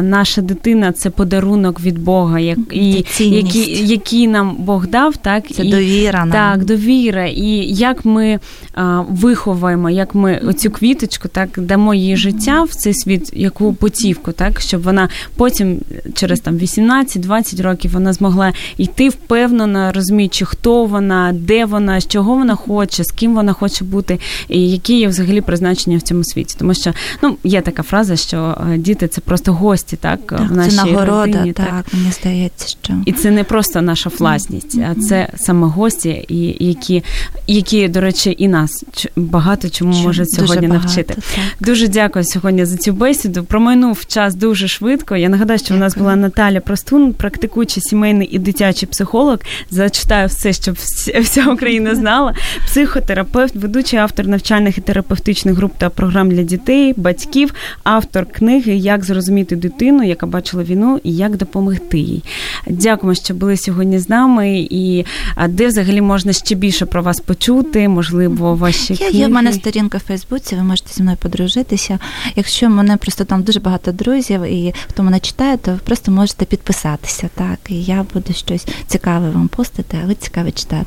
наша дитина це подарунок від Бога, як і який, який нам Бог дав, так це і, довіра нам. так, довіра, і як ми а, виховаємо, як ми оцю квіточку, так дамо їй життя в цей світ, яку потівку, так щоб вона потім через там 18-20 років вона змогла йти впевнено, розуміючи, хто вона, де вона, з чого вона хоче, з ким вона хоче бути, і які є взагалі призначення в цьому цьому світі, тому що ну є така фраза, що е, діти це просто гості, так, так в нашій це нагорода, родині. Так, так, мені здається, що і це не просто наша власність, mm-hmm. а це саме гості, і які, які, до речі, і нас багато чому Чим? можуть сьогодні дуже навчити. так. Дуже дякую сьогодні за цю бесіду. Промайнув час дуже швидко. Я нагадаю, що дякую. у нас була Наталя Простун, практикуючий сімейний і дитячий психолог. Зачитаю все, щоб вся Україна знала. Психотерапевт, ведучий автор навчальних і терапевтичних груп та програм для дітей, батьків, автор книги Як зрозуміти дитину, яка бачила війну, і як допомогти їй. Дякуємо, що були сьогодні з нами. І де взагалі можна ще більше про вас почути? Можливо, ваші книги? Є в мене сторінка в Фейсбуці. Ви можете зі мною подружитися. Якщо мене просто там дуже багато друзів, і хто мене читає, то ви просто можете підписатися. Так, і я буду щось цікаве вам постити ви цікаво читати.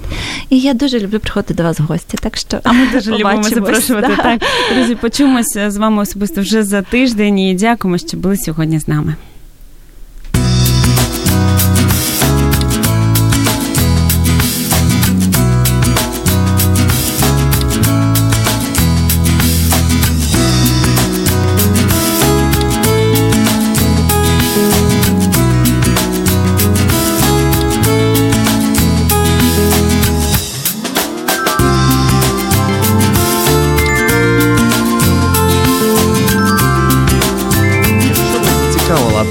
І я дуже люблю приходити до вас в гості. Так що а ми дуже любимо запрошувати. *laughs* Да. Так, друзі, почуємося з вами особисто вже за тиждень. І дякуємо, що були сьогодні з нами.